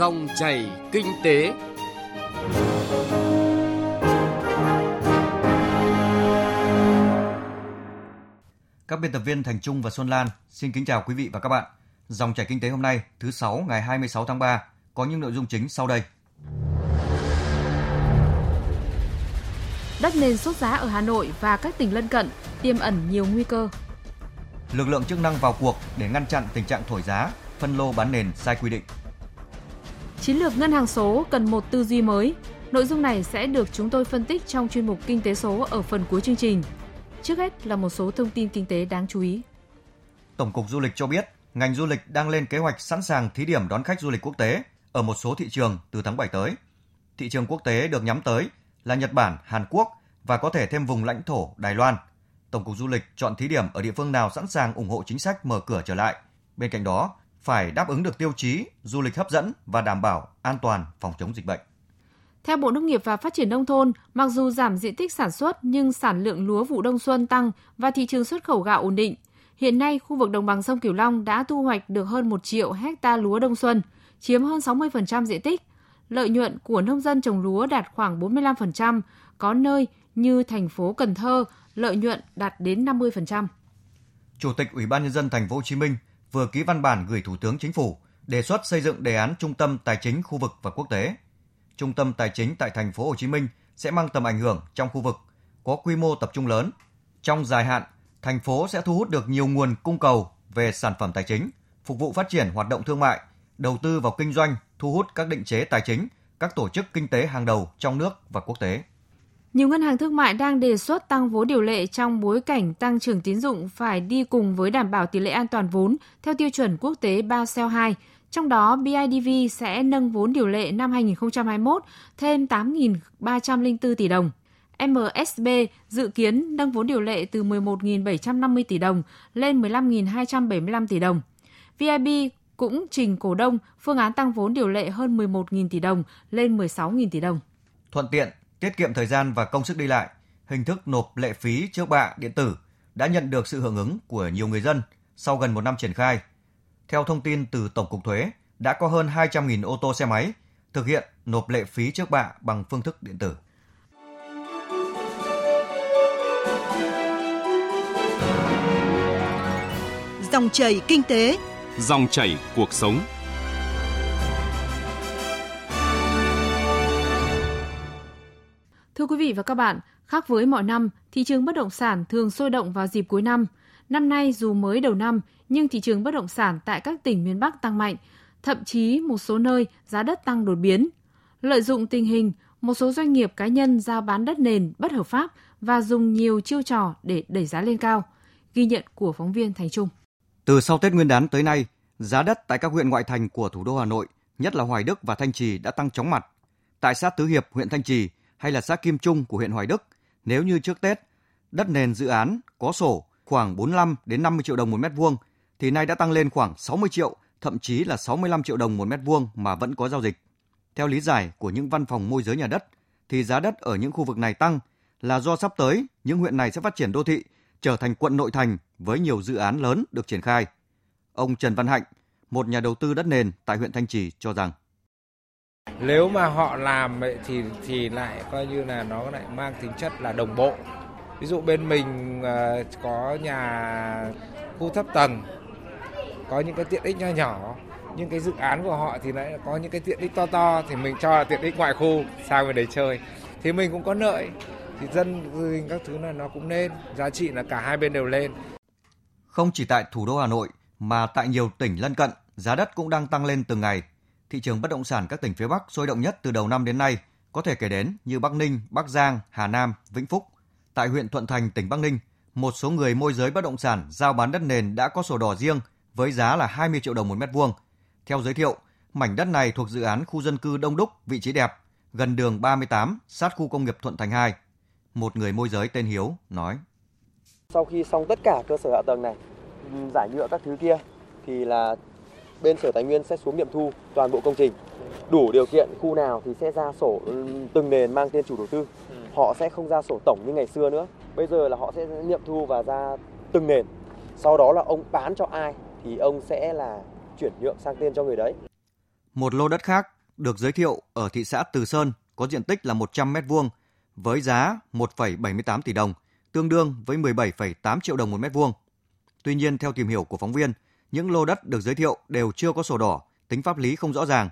Dòng chảy kinh tế. Các biên tập viên Thành Trung và Xuân Lan xin kính chào quý vị và các bạn. Dòng chảy kinh tế hôm nay, thứ sáu ngày 26 tháng 3 có những nội dung chính sau đây. Đất nền sốt giá ở Hà Nội và các tỉnh lân cận tiềm ẩn nhiều nguy cơ. Lực lượng chức năng vào cuộc để ngăn chặn tình trạng thổi giá, phân lô bán nền sai quy định. Chiến lược ngân hàng số cần một tư duy mới. Nội dung này sẽ được chúng tôi phân tích trong chuyên mục Kinh tế số ở phần cuối chương trình. Trước hết là một số thông tin kinh tế đáng chú ý. Tổng cục Du lịch cho biết, ngành du lịch đang lên kế hoạch sẵn sàng thí điểm đón khách du lịch quốc tế ở một số thị trường từ tháng 7 tới. Thị trường quốc tế được nhắm tới là Nhật Bản, Hàn Quốc và có thể thêm vùng lãnh thổ Đài Loan. Tổng cục Du lịch chọn thí điểm ở địa phương nào sẵn sàng ủng hộ chính sách mở cửa trở lại. Bên cạnh đó, phải đáp ứng được tiêu chí du lịch hấp dẫn và đảm bảo an toàn phòng chống dịch bệnh. Theo Bộ Nông nghiệp và Phát triển Nông thôn, mặc dù giảm diện tích sản xuất nhưng sản lượng lúa vụ đông xuân tăng và thị trường xuất khẩu gạo ổn định. Hiện nay, khu vực đồng bằng sông Cửu Long đã thu hoạch được hơn 1 triệu hecta lúa đông xuân, chiếm hơn 60% diện tích. Lợi nhuận của nông dân trồng lúa đạt khoảng 45%, có nơi như thành phố Cần Thơ, lợi nhuận đạt đến 50%. Chủ tịch Ủy ban nhân dân thành phố Hồ Chí Minh vừa ký văn bản gửi Thủ tướng Chính phủ đề xuất xây dựng đề án trung tâm tài chính khu vực và quốc tế. Trung tâm tài chính tại thành phố Hồ Chí Minh sẽ mang tầm ảnh hưởng trong khu vực, có quy mô tập trung lớn. Trong dài hạn, thành phố sẽ thu hút được nhiều nguồn cung cầu về sản phẩm tài chính, phục vụ phát triển hoạt động thương mại, đầu tư vào kinh doanh, thu hút các định chế tài chính, các tổ chức kinh tế hàng đầu trong nước và quốc tế. Nhiều ngân hàng thương mại đang đề xuất tăng vốn điều lệ trong bối cảnh tăng trưởng tín dụng phải đi cùng với đảm bảo tỷ lệ an toàn vốn theo tiêu chuẩn quốc tế Basel II. Trong đó, BIDV sẽ nâng vốn điều lệ năm 2021 thêm 8.304 tỷ đồng. MSB dự kiến nâng vốn điều lệ từ 11.750 tỷ đồng lên 15.275 tỷ đồng. VIB cũng trình cổ đông phương án tăng vốn điều lệ hơn 11.000 tỷ đồng lên 16.000 tỷ đồng. Thuận tiện, tiết kiệm thời gian và công sức đi lại, hình thức nộp lệ phí trước bạ điện tử đã nhận được sự hưởng ứng của nhiều người dân sau gần một năm triển khai. Theo thông tin từ Tổng cục Thuế, đã có hơn 200.000 ô tô xe máy thực hiện nộp lệ phí trước bạ bằng phương thức điện tử. Dòng chảy kinh tế, dòng chảy cuộc sống. Quý vị và các bạn, khác với mọi năm, thị trường bất động sản thường sôi động vào dịp cuối năm. Năm nay dù mới đầu năm, nhưng thị trường bất động sản tại các tỉnh miền Bắc tăng mạnh, thậm chí một số nơi giá đất tăng đột biến. Lợi dụng tình hình, một số doanh nghiệp cá nhân giao bán đất nền bất hợp pháp và dùng nhiều chiêu trò để đẩy giá lên cao. Ghi nhận của phóng viên Thành Trung. Từ sau Tết Nguyên đán tới nay, giá đất tại các huyện ngoại thành của thủ đô Hà Nội, nhất là Hoài Đức và Thanh Trì đã tăng chóng mặt. Tại xã Tứ Hiệp, huyện Thanh Trì hay là xã Kim Trung của huyện Hoài Đức, nếu như trước Tết, đất nền dự án có sổ khoảng 45 đến 50 triệu đồng một mét vuông thì nay đã tăng lên khoảng 60 triệu, thậm chí là 65 triệu đồng một mét vuông mà vẫn có giao dịch. Theo lý giải của những văn phòng môi giới nhà đất, thì giá đất ở những khu vực này tăng là do sắp tới những huyện này sẽ phát triển đô thị, trở thành quận nội thành với nhiều dự án lớn được triển khai. Ông Trần Văn Hạnh, một nhà đầu tư đất nền tại huyện Thanh Trì cho rằng nếu mà họ làm thì thì lại coi như là nó lại mang tính chất là đồng bộ. Ví dụ bên mình ờ, có nhà khu thấp tầng, có những cái tiện ích nho nhỏ, nhưng cái dự án của họ thì lại có những cái tiện ích to to thì mình cho là tiện ích ngoại khu, sang bên đấy chơi. Thì mình cũng có lợi thì dân các thứ là nó cũng lên giá trị là cả hai bên đều lên. Không chỉ tại thủ đô Hà Nội mà tại nhiều tỉnh lân cận, giá đất cũng đang tăng lên từng ngày thị trường bất động sản các tỉnh phía Bắc sôi động nhất từ đầu năm đến nay có thể kể đến như Bắc Ninh, Bắc Giang, Hà Nam, Vĩnh Phúc. Tại huyện Thuận Thành, tỉnh Bắc Ninh, một số người môi giới bất động sản giao bán đất nền đã có sổ đỏ riêng với giá là 20 triệu đồng một mét vuông. Theo giới thiệu, mảnh đất này thuộc dự án khu dân cư đông đúc, vị trí đẹp, gần đường 38, sát khu công nghiệp Thuận Thành 2. Một người môi giới tên Hiếu nói. Sau khi xong tất cả cơ sở hạ tầng này, giải nhựa các thứ kia, thì là bên Sở Tài nguyên sẽ xuống nghiệm thu toàn bộ công trình. Đủ điều kiện khu nào thì sẽ ra sổ ừ, từng nền mang tên chủ đầu tư. Họ sẽ không ra sổ tổng như ngày xưa nữa. Bây giờ là họ sẽ nghiệm thu và ra từng nền. Sau đó là ông bán cho ai thì ông sẽ là chuyển nhượng sang tên cho người đấy. Một lô đất khác được giới thiệu ở thị xã Từ Sơn có diện tích là 100 mét vuông với giá 1,78 tỷ đồng, tương đương với 17,8 triệu đồng một mét vuông. Tuy nhiên, theo tìm hiểu của phóng viên, những lô đất được giới thiệu đều chưa có sổ đỏ, tính pháp lý không rõ ràng.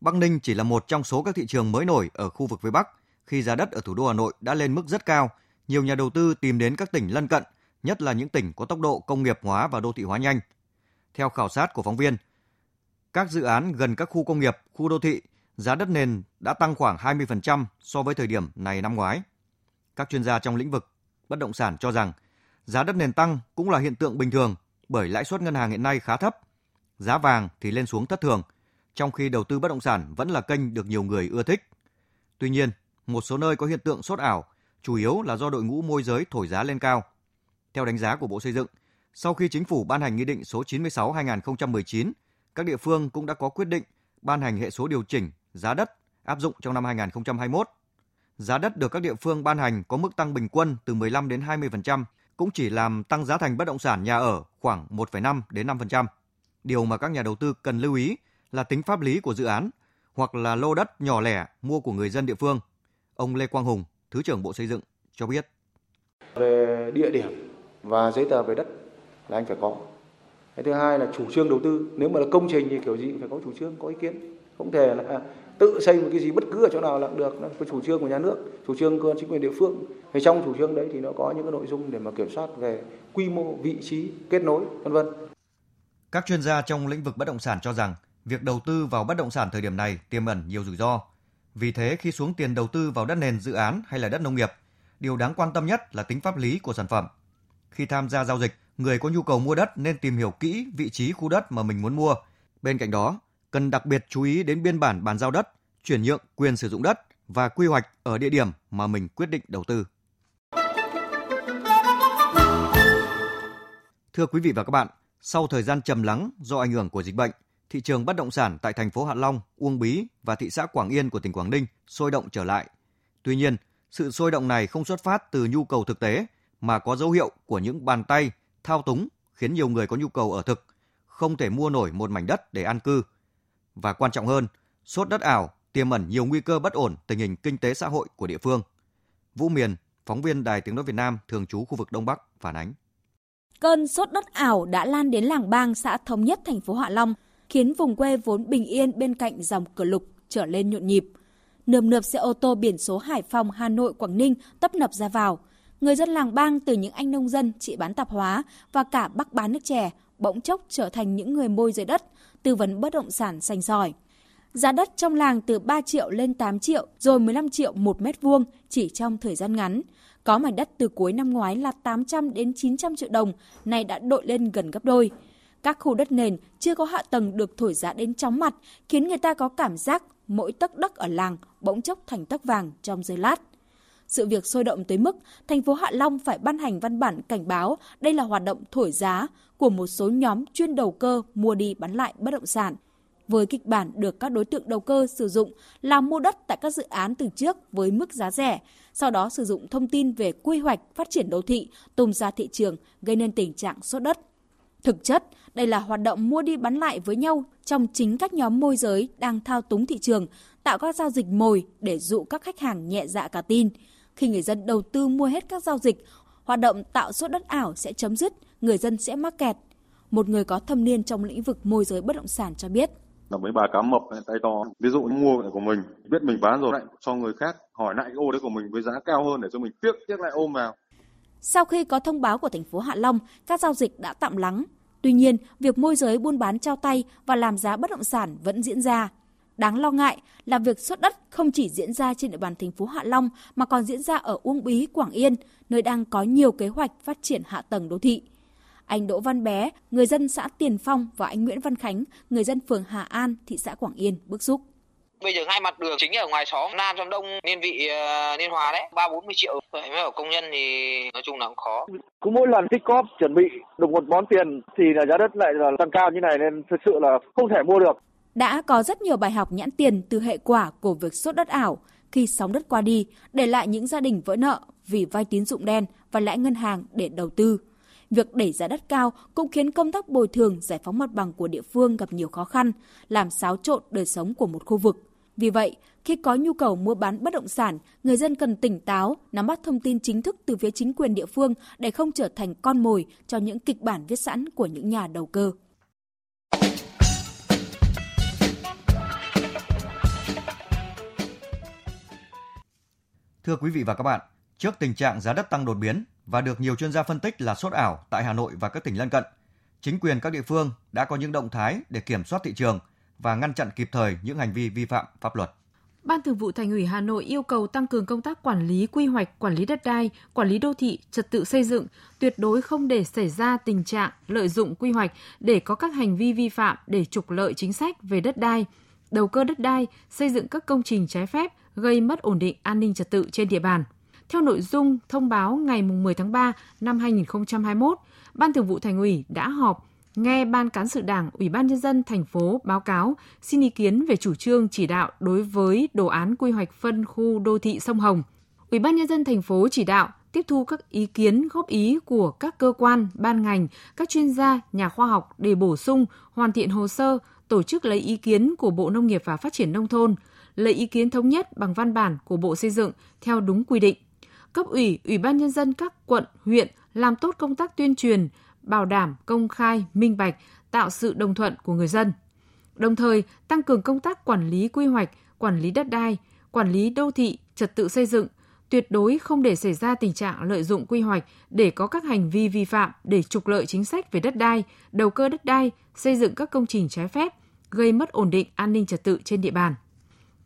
Bắc Ninh chỉ là một trong số các thị trường mới nổi ở khu vực phía Bắc khi giá đất ở thủ đô Hà Nội đã lên mức rất cao. Nhiều nhà đầu tư tìm đến các tỉnh lân cận, nhất là những tỉnh có tốc độ công nghiệp hóa và đô thị hóa nhanh. Theo khảo sát của phóng viên, các dự án gần các khu công nghiệp, khu đô thị, giá đất nền đã tăng khoảng 20% so với thời điểm này năm ngoái. Các chuyên gia trong lĩnh vực bất động sản cho rằng giá đất nền tăng cũng là hiện tượng bình thường bởi lãi suất ngân hàng hiện nay khá thấp. Giá vàng thì lên xuống thất thường, trong khi đầu tư bất động sản vẫn là kênh được nhiều người ưa thích. Tuy nhiên, một số nơi có hiện tượng sốt ảo, chủ yếu là do đội ngũ môi giới thổi giá lên cao. Theo đánh giá của Bộ Xây dựng, sau khi chính phủ ban hành Nghị định số 96-2019, các địa phương cũng đã có quyết định ban hành hệ số điều chỉnh giá đất áp dụng trong năm 2021. Giá đất được các địa phương ban hành có mức tăng bình quân từ 15 đến 20%, cũng chỉ làm tăng giá thành bất động sản nhà ở khoảng 1,5 đến 5%. Điều mà các nhà đầu tư cần lưu ý là tính pháp lý của dự án hoặc là lô đất nhỏ lẻ mua của người dân địa phương. Ông Lê Quang Hùng, Thứ trưởng Bộ Xây dựng cho biết. Về địa điểm và giấy tờ về đất là anh phải có. Cái thứ hai là chủ trương đầu tư, nếu mà là công trình thì kiểu gì phải có chủ trương, có ý kiến. Không thể là tự xây một cái gì bất cứ ở chỗ nào là được, nó có chủ trương của nhà nước, chủ trương của chính quyền địa phương. Thì trong chủ trương đấy thì nó có những cái nội dung để mà kiểm soát về quy mô, vị trí, kết nối, vân vân. Các chuyên gia trong lĩnh vực bất động sản cho rằng việc đầu tư vào bất động sản thời điểm này tiềm ẩn nhiều rủi ro. Vì thế khi xuống tiền đầu tư vào đất nền dự án hay là đất nông nghiệp, điều đáng quan tâm nhất là tính pháp lý của sản phẩm. Khi tham gia giao dịch, người có nhu cầu mua đất nên tìm hiểu kỹ vị trí khu đất mà mình muốn mua. Bên cạnh đó, cần đặc biệt chú ý đến biên bản bàn giao đất, chuyển nhượng quyền sử dụng đất và quy hoạch ở địa điểm mà mình quyết định đầu tư. Thưa quý vị và các bạn, sau thời gian trầm lắng do ảnh hưởng của dịch bệnh, thị trường bất động sản tại thành phố Hạ Long, Uông Bí và thị xã Quảng Yên của tỉnh Quảng Ninh sôi động trở lại. Tuy nhiên, sự sôi động này không xuất phát từ nhu cầu thực tế mà có dấu hiệu của những bàn tay thao túng khiến nhiều người có nhu cầu ở thực không thể mua nổi một mảnh đất để an cư. Và quan trọng hơn, sốt đất ảo tiềm ẩn nhiều nguy cơ bất ổn tình hình kinh tế xã hội của địa phương. Vũ Miền, phóng viên Đài Tiếng nói Việt Nam thường trú khu vực Đông Bắc phản ánh. Cơn sốt đất ảo đã lan đến làng Bang, xã Thống Nhất, thành phố Hạ Long, khiến vùng quê vốn bình yên bên cạnh dòng cửa lục trở lên nhộn nhịp. Nườm nượp xe ô tô biển số Hải Phòng, Hà Nội, Quảng Ninh tấp nập ra vào. Người dân làng Bang từ những anh nông dân, chị bán tạp hóa và cả bác bán nước chè bỗng chốc trở thành những người môi giới đất, tư vấn bất động sản sành sỏi. Giá đất trong làng từ 3 triệu lên 8 triệu, rồi 15 triệu một mét vuông chỉ trong thời gian ngắn. Có mảnh đất từ cuối năm ngoái là 800 đến 900 triệu đồng, nay đã đội lên gần gấp đôi. Các khu đất nền chưa có hạ tầng được thổi giá đến chóng mặt, khiến người ta có cảm giác mỗi tấc đất ở làng bỗng chốc thành tấc vàng trong giây lát. Sự việc sôi động tới mức thành phố Hạ Long phải ban hành văn bản cảnh báo đây là hoạt động thổi giá của một số nhóm chuyên đầu cơ mua đi bán lại bất động sản. Với kịch bản được các đối tượng đầu cơ sử dụng là mua đất tại các dự án từ trước với mức giá rẻ, sau đó sử dụng thông tin về quy hoạch phát triển đô thị tung ra thị trường gây nên tình trạng sốt đất. Thực chất, đây là hoạt động mua đi bán lại với nhau trong chính các nhóm môi giới đang thao túng thị trường, tạo các giao dịch mồi để dụ các khách hàng nhẹ dạ cả tin. Khi người dân đầu tư mua hết các giao dịch, hoạt động tạo sốt đất ảo sẽ chấm dứt, người dân sẽ mắc kẹt. Một người có thâm niên trong lĩnh vực môi giới bất động sản cho biết là mấy bà cá mập tay to ví dụ mua của mình biết mình bán rồi lại cho người khác hỏi lại cái ô đấy của mình với giá cao hơn để cho mình tiếc tiếc lại ôm vào sau khi có thông báo của thành phố Hạ Long, các giao dịch đã tạm lắng. Tuy nhiên, việc môi giới buôn bán trao tay và làm giá bất động sản vẫn diễn ra. Đáng lo ngại là việc xuất đất không chỉ diễn ra trên địa bàn thành phố Hạ Long mà còn diễn ra ở Uông Bí, Quảng Yên, nơi đang có nhiều kế hoạch phát triển hạ tầng đô thị. Anh Đỗ Văn Bé, người dân xã Tiền Phong và anh Nguyễn Văn Khánh, người dân phường Hà An, thị xã Quảng Yên bức xúc. Bây giờ hai mặt đường chính ở ngoài xóm Nam trong Đông Niên Vị uh, Niên Hòa đấy, ba bốn mươi triệu. Vậy mới ở công nhân thì nói chung là cũng khó. Cứ mỗi lần tích cóp chuẩn bị được một món tiền thì là giá đất lại là tăng cao như này nên thực sự là không thể mua được. Đã có rất nhiều bài học nhãn tiền từ hệ quả của việc sốt đất ảo khi sóng đất qua đi, để lại những gia đình vỡ nợ vì vay tín dụng đen và lãi ngân hàng để đầu tư. Việc đẩy giá đất cao cũng khiến công tác bồi thường giải phóng mặt bằng của địa phương gặp nhiều khó khăn, làm xáo trộn đời sống của một khu vực. Vì vậy, khi có nhu cầu mua bán bất động sản, người dân cần tỉnh táo, nắm bắt thông tin chính thức từ phía chính quyền địa phương để không trở thành con mồi cho những kịch bản viết sẵn của những nhà đầu cơ. Thưa quý vị và các bạn, trước tình trạng giá đất tăng đột biến và được nhiều chuyên gia phân tích là sốt ảo tại Hà Nội và các tỉnh lân cận, chính quyền các địa phương đã có những động thái để kiểm soát thị trường và ngăn chặn kịp thời những hành vi vi phạm pháp luật. Ban Thường vụ Thành ủy Hà Nội yêu cầu tăng cường công tác quản lý quy hoạch, quản lý đất đai, quản lý đô thị, trật tự xây dựng, tuyệt đối không để xảy ra tình trạng lợi dụng quy hoạch để có các hành vi vi phạm để trục lợi chính sách về đất đai, đầu cơ đất đai, xây dựng các công trình trái phép gây mất ổn định an ninh trật tự trên địa bàn. Theo nội dung thông báo ngày 10 tháng 3 năm 2021, Ban Thường vụ Thành ủy đã họp nghe Ban Cán sự Đảng, Ủy ban Nhân dân thành phố báo cáo xin ý kiến về chủ trương chỉ đạo đối với đồ án quy hoạch phân khu đô thị sông Hồng. Ủy ban Nhân dân thành phố chỉ đạo tiếp thu các ý kiến góp ý của các cơ quan, ban ngành, các chuyên gia, nhà khoa học để bổ sung, hoàn thiện hồ sơ, tổ chức lấy ý kiến của Bộ Nông nghiệp và Phát triển Nông thôn, lấy ý kiến thống nhất bằng văn bản của Bộ Xây dựng theo đúng quy định. Cấp ủy, Ủy ban Nhân dân các quận, huyện làm tốt công tác tuyên truyền, bảo đảm công khai, minh bạch, tạo sự đồng thuận của người dân. Đồng thời, tăng cường công tác quản lý quy hoạch, quản lý đất đai, quản lý đô thị, trật tự xây dựng, tuyệt đối không để xảy ra tình trạng lợi dụng quy hoạch để có các hành vi vi phạm để trục lợi chính sách về đất đai, đầu cơ đất đai, xây dựng các công trình trái phép, gây mất ổn định an ninh trật tự trên địa bàn.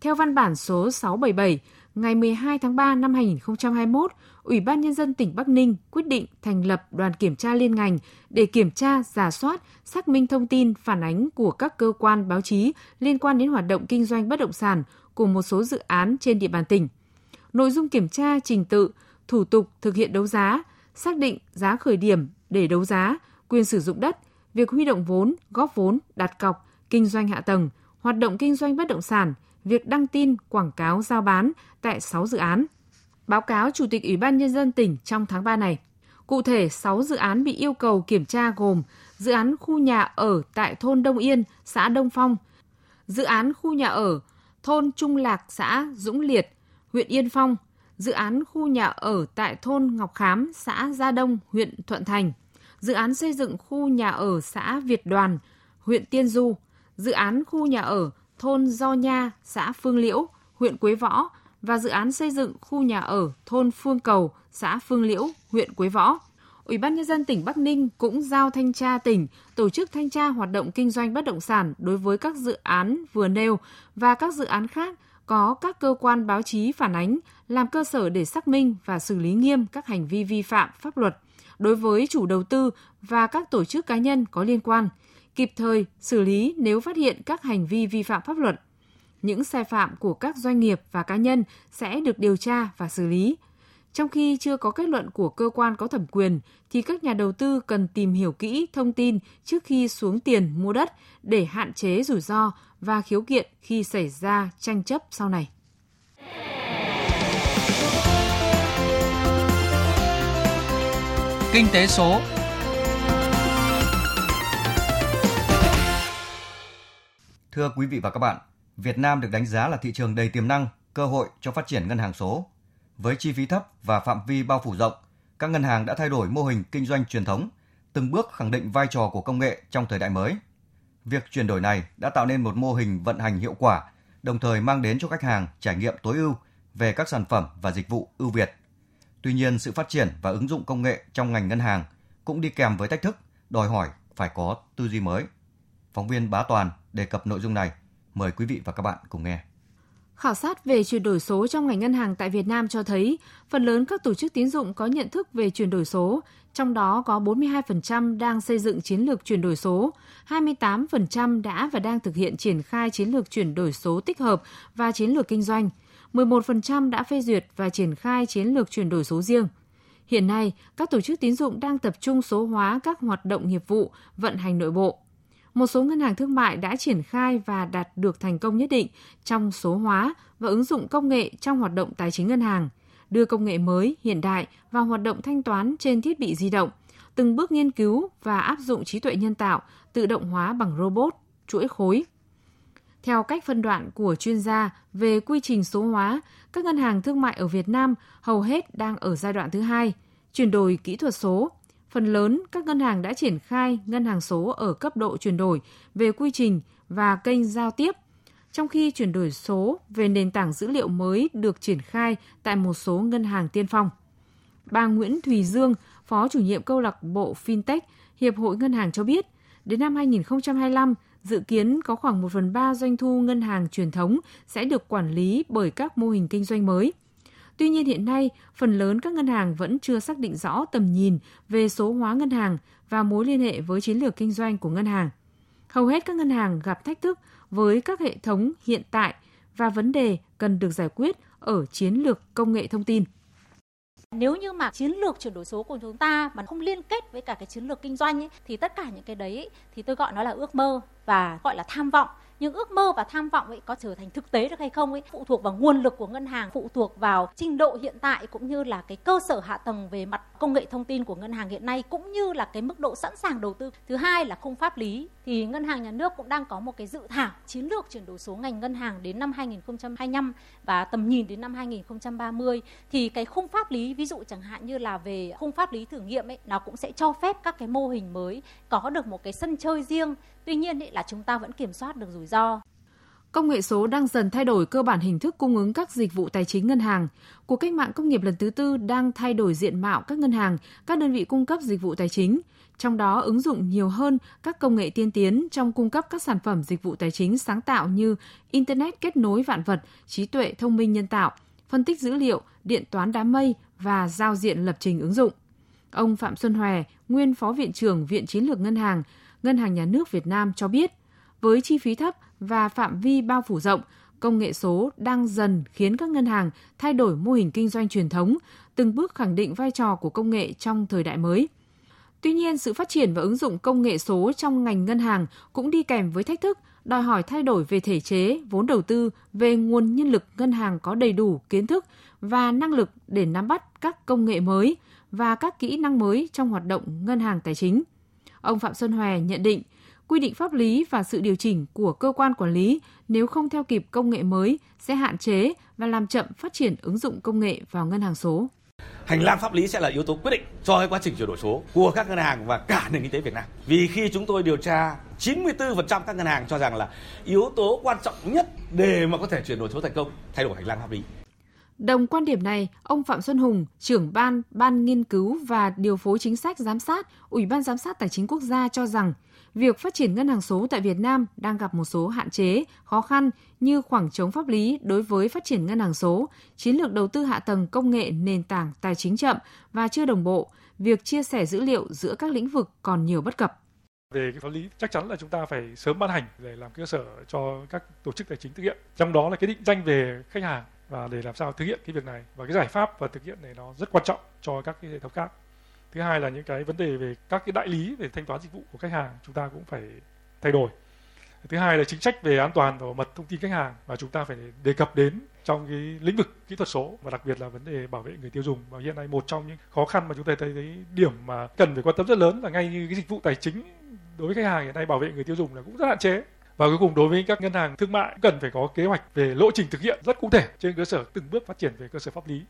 Theo văn bản số 677 ngày 12 tháng 3 năm 2021, Ủy ban Nhân dân tỉnh Bắc Ninh quyết định thành lập đoàn kiểm tra liên ngành để kiểm tra, giả soát, xác minh thông tin phản ánh của các cơ quan báo chí liên quan đến hoạt động kinh doanh bất động sản của một số dự án trên địa bàn tỉnh. Nội dung kiểm tra trình tự, thủ tục thực hiện đấu giá, xác định giá khởi điểm để đấu giá, quyền sử dụng đất, việc huy động vốn, góp vốn, đặt cọc, kinh doanh hạ tầng, hoạt động kinh doanh bất động sản, việc đăng tin, quảng cáo giao bán tại 6 dự án – báo cáo Chủ tịch Ủy ban Nhân dân tỉnh trong tháng 3 này. Cụ thể, 6 dự án bị yêu cầu kiểm tra gồm dự án khu nhà ở tại thôn Đông Yên, xã Đông Phong, dự án khu nhà ở thôn Trung Lạc, xã Dũng Liệt, huyện Yên Phong, dự án khu nhà ở tại thôn Ngọc Khám, xã Gia Đông, huyện Thuận Thành, dự án xây dựng khu nhà ở xã Việt Đoàn, huyện Tiên Du, dự án khu nhà ở thôn Do Nha, xã Phương Liễu, huyện Quế Võ và dự án xây dựng khu nhà ở thôn Phương Cầu, xã Phương Liễu, huyện Quế Võ. Ủy ban nhân dân tỉnh Bắc Ninh cũng giao thanh tra tỉnh tổ chức thanh tra hoạt động kinh doanh bất động sản đối với các dự án vừa nêu và các dự án khác có các cơ quan báo chí phản ánh làm cơ sở để xác minh và xử lý nghiêm các hành vi vi phạm pháp luật đối với chủ đầu tư và các tổ chức cá nhân có liên quan, kịp thời xử lý nếu phát hiện các hành vi vi phạm pháp luật những sai phạm của các doanh nghiệp và cá nhân sẽ được điều tra và xử lý. Trong khi chưa có kết luận của cơ quan có thẩm quyền, thì các nhà đầu tư cần tìm hiểu kỹ thông tin trước khi xuống tiền mua đất để hạn chế rủi ro và khiếu kiện khi xảy ra tranh chấp sau này. Kinh tế số Thưa quý vị và các bạn, Việt Nam được đánh giá là thị trường đầy tiềm năng, cơ hội cho phát triển ngân hàng số. Với chi phí thấp và phạm vi bao phủ rộng, các ngân hàng đã thay đổi mô hình kinh doanh truyền thống, từng bước khẳng định vai trò của công nghệ trong thời đại mới. Việc chuyển đổi này đã tạo nên một mô hình vận hành hiệu quả, đồng thời mang đến cho khách hàng trải nghiệm tối ưu về các sản phẩm và dịch vụ ưu việt. Tuy nhiên, sự phát triển và ứng dụng công nghệ trong ngành ngân hàng cũng đi kèm với thách thức, đòi hỏi phải có tư duy mới. Phóng viên Bá Toàn đề cập nội dung này Mời quý vị và các bạn cùng nghe. Khảo sát về chuyển đổi số trong ngành ngân hàng tại Việt Nam cho thấy, phần lớn các tổ chức tín dụng có nhận thức về chuyển đổi số, trong đó có 42% đang xây dựng chiến lược chuyển đổi số, 28% đã và đang thực hiện triển khai chiến lược chuyển đổi số tích hợp và chiến lược kinh doanh, 11% đã phê duyệt và triển khai chiến lược chuyển đổi số riêng. Hiện nay, các tổ chức tín dụng đang tập trung số hóa các hoạt động nghiệp vụ, vận hành nội bộ, một số ngân hàng thương mại đã triển khai và đạt được thành công nhất định trong số hóa và ứng dụng công nghệ trong hoạt động tài chính ngân hàng, đưa công nghệ mới, hiện đại vào hoạt động thanh toán trên thiết bị di động, từng bước nghiên cứu và áp dụng trí tuệ nhân tạo, tự động hóa bằng robot, chuỗi khối. Theo cách phân đoạn của chuyên gia về quy trình số hóa, các ngân hàng thương mại ở Việt Nam hầu hết đang ở giai đoạn thứ hai, chuyển đổi kỹ thuật số. Phần lớn các ngân hàng đã triển khai ngân hàng số ở cấp độ chuyển đổi về quy trình và kênh giao tiếp, trong khi chuyển đổi số về nền tảng dữ liệu mới được triển khai tại một số ngân hàng tiên phong. Bà Nguyễn Thùy Dương, Phó chủ nhiệm câu lạc bộ FinTech, Hiệp hội Ngân hàng cho biết, đến năm 2025, dự kiến có khoảng 1 phần 3 doanh thu ngân hàng truyền thống sẽ được quản lý bởi các mô hình kinh doanh mới. Tuy nhiên hiện nay, phần lớn các ngân hàng vẫn chưa xác định rõ tầm nhìn về số hóa ngân hàng và mối liên hệ với chiến lược kinh doanh của ngân hàng. Hầu hết các ngân hàng gặp thách thức với các hệ thống hiện tại và vấn đề cần được giải quyết ở chiến lược công nghệ thông tin. Nếu như mà chiến lược chuyển đổi số của chúng ta mà không liên kết với cả cái chiến lược kinh doanh ấy, thì tất cả những cái đấy ấy, thì tôi gọi nó là ước mơ và gọi là tham vọng nhưng ước mơ và tham vọng ấy có trở thành thực tế được hay không ấy, phụ thuộc vào nguồn lực của ngân hàng, phụ thuộc vào trình độ hiện tại cũng như là cái cơ sở hạ tầng về mặt công nghệ thông tin của ngân hàng hiện nay cũng như là cái mức độ sẵn sàng đầu tư. Thứ hai là khung pháp lý, thì ngân hàng nhà nước cũng đang có một cái dự thảo chiến lược chuyển đổi số ngành ngân hàng đến năm 2025 và tầm nhìn đến năm 2030 thì cái khung pháp lý, ví dụ chẳng hạn như là về khung pháp lý thử nghiệm ấy, nó cũng sẽ cho phép các cái mô hình mới có được một cái sân chơi riêng. Tuy nhiên ấy là chúng ta vẫn kiểm soát được rủi ro. Công nghệ số đang dần thay đổi cơ bản hình thức cung ứng các dịch vụ tài chính ngân hàng. Cuộc cách mạng công nghiệp lần thứ tư đang thay đổi diện mạo các ngân hàng, các đơn vị cung cấp dịch vụ tài chính, trong đó ứng dụng nhiều hơn các công nghệ tiên tiến trong cung cấp các sản phẩm dịch vụ tài chính sáng tạo như Internet kết nối vạn vật, trí tuệ thông minh nhân tạo, phân tích dữ liệu, điện toán đám mây và giao diện lập trình ứng dụng. Ông Phạm Xuân Hòe, nguyên Phó Viện trưởng Viện Chiến lược Ngân hàng, Ngân hàng Nhà nước Việt Nam cho biết, với chi phí thấp và phạm vi bao phủ rộng, công nghệ số đang dần khiến các ngân hàng thay đổi mô hình kinh doanh truyền thống, từng bước khẳng định vai trò của công nghệ trong thời đại mới. Tuy nhiên, sự phát triển và ứng dụng công nghệ số trong ngành ngân hàng cũng đi kèm với thách thức, đòi hỏi thay đổi về thể chế, vốn đầu tư, về nguồn nhân lực ngân hàng có đầy đủ kiến thức và năng lực để nắm bắt các công nghệ mới và các kỹ năng mới trong hoạt động ngân hàng tài chính. Ông Phạm Xuân Hòe nhận định, quy định pháp lý và sự điều chỉnh của cơ quan quản lý nếu không theo kịp công nghệ mới sẽ hạn chế và làm chậm phát triển ứng dụng công nghệ vào ngân hàng số. Hành lang pháp lý sẽ là yếu tố quyết định cho cái quá trình chuyển đổi số của các ngân hàng và cả nền kinh tế Việt Nam. Vì khi chúng tôi điều tra 94% các ngân hàng cho rằng là yếu tố quan trọng nhất để mà có thể chuyển đổi số thành công thay đổi hành lang pháp lý. Đồng quan điểm này, ông Phạm Xuân Hùng, trưởng ban Ban nghiên cứu và điều phối chính sách giám sát, Ủy ban giám sát tài chính quốc gia cho rằng việc phát triển ngân hàng số tại Việt Nam đang gặp một số hạn chế, khó khăn như khoảng trống pháp lý đối với phát triển ngân hàng số, chiến lược đầu tư hạ tầng công nghệ nền tảng tài chính chậm và chưa đồng bộ, việc chia sẻ dữ liệu giữa các lĩnh vực còn nhiều bất cập. Về cái pháp lý chắc chắn là chúng ta phải sớm ban hành để làm cơ sở cho các tổ chức tài chính thực hiện. Trong đó là cái định danh về khách hàng và để làm sao thực hiện cái việc này và cái giải pháp và thực hiện này nó rất quan trọng cho các cái hệ thống khác thứ hai là những cái vấn đề về các cái đại lý về thanh toán dịch vụ của khách hàng chúng ta cũng phải thay đổi. Thứ hai là chính sách về an toàn và bảo mật thông tin khách hàng và chúng ta phải đề cập đến trong cái lĩnh vực kỹ thuật số và đặc biệt là vấn đề bảo vệ người tiêu dùng. Và hiện nay một trong những khó khăn mà chúng ta thấy thấy điểm mà cần phải quan tâm rất lớn là ngay như cái dịch vụ tài chính đối với khách hàng hiện nay bảo vệ người tiêu dùng là cũng rất hạn chế. Và cuối cùng đối với các ngân hàng thương mại cần phải có kế hoạch về lộ trình thực hiện rất cụ thể trên cơ sở từng bước phát triển về cơ sở pháp lý.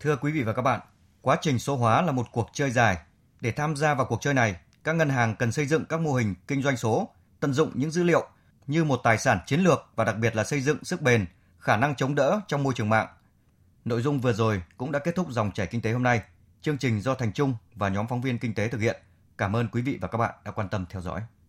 Thưa quý vị và các bạn, quá trình số hóa là một cuộc chơi dài. Để tham gia vào cuộc chơi này, các ngân hàng cần xây dựng các mô hình kinh doanh số, tận dụng những dữ liệu như một tài sản chiến lược và đặc biệt là xây dựng sức bền, khả năng chống đỡ trong môi trường mạng. Nội dung vừa rồi cũng đã kết thúc dòng chảy kinh tế hôm nay. Chương trình do Thành Trung và nhóm phóng viên kinh tế thực hiện. Cảm ơn quý vị và các bạn đã quan tâm theo dõi.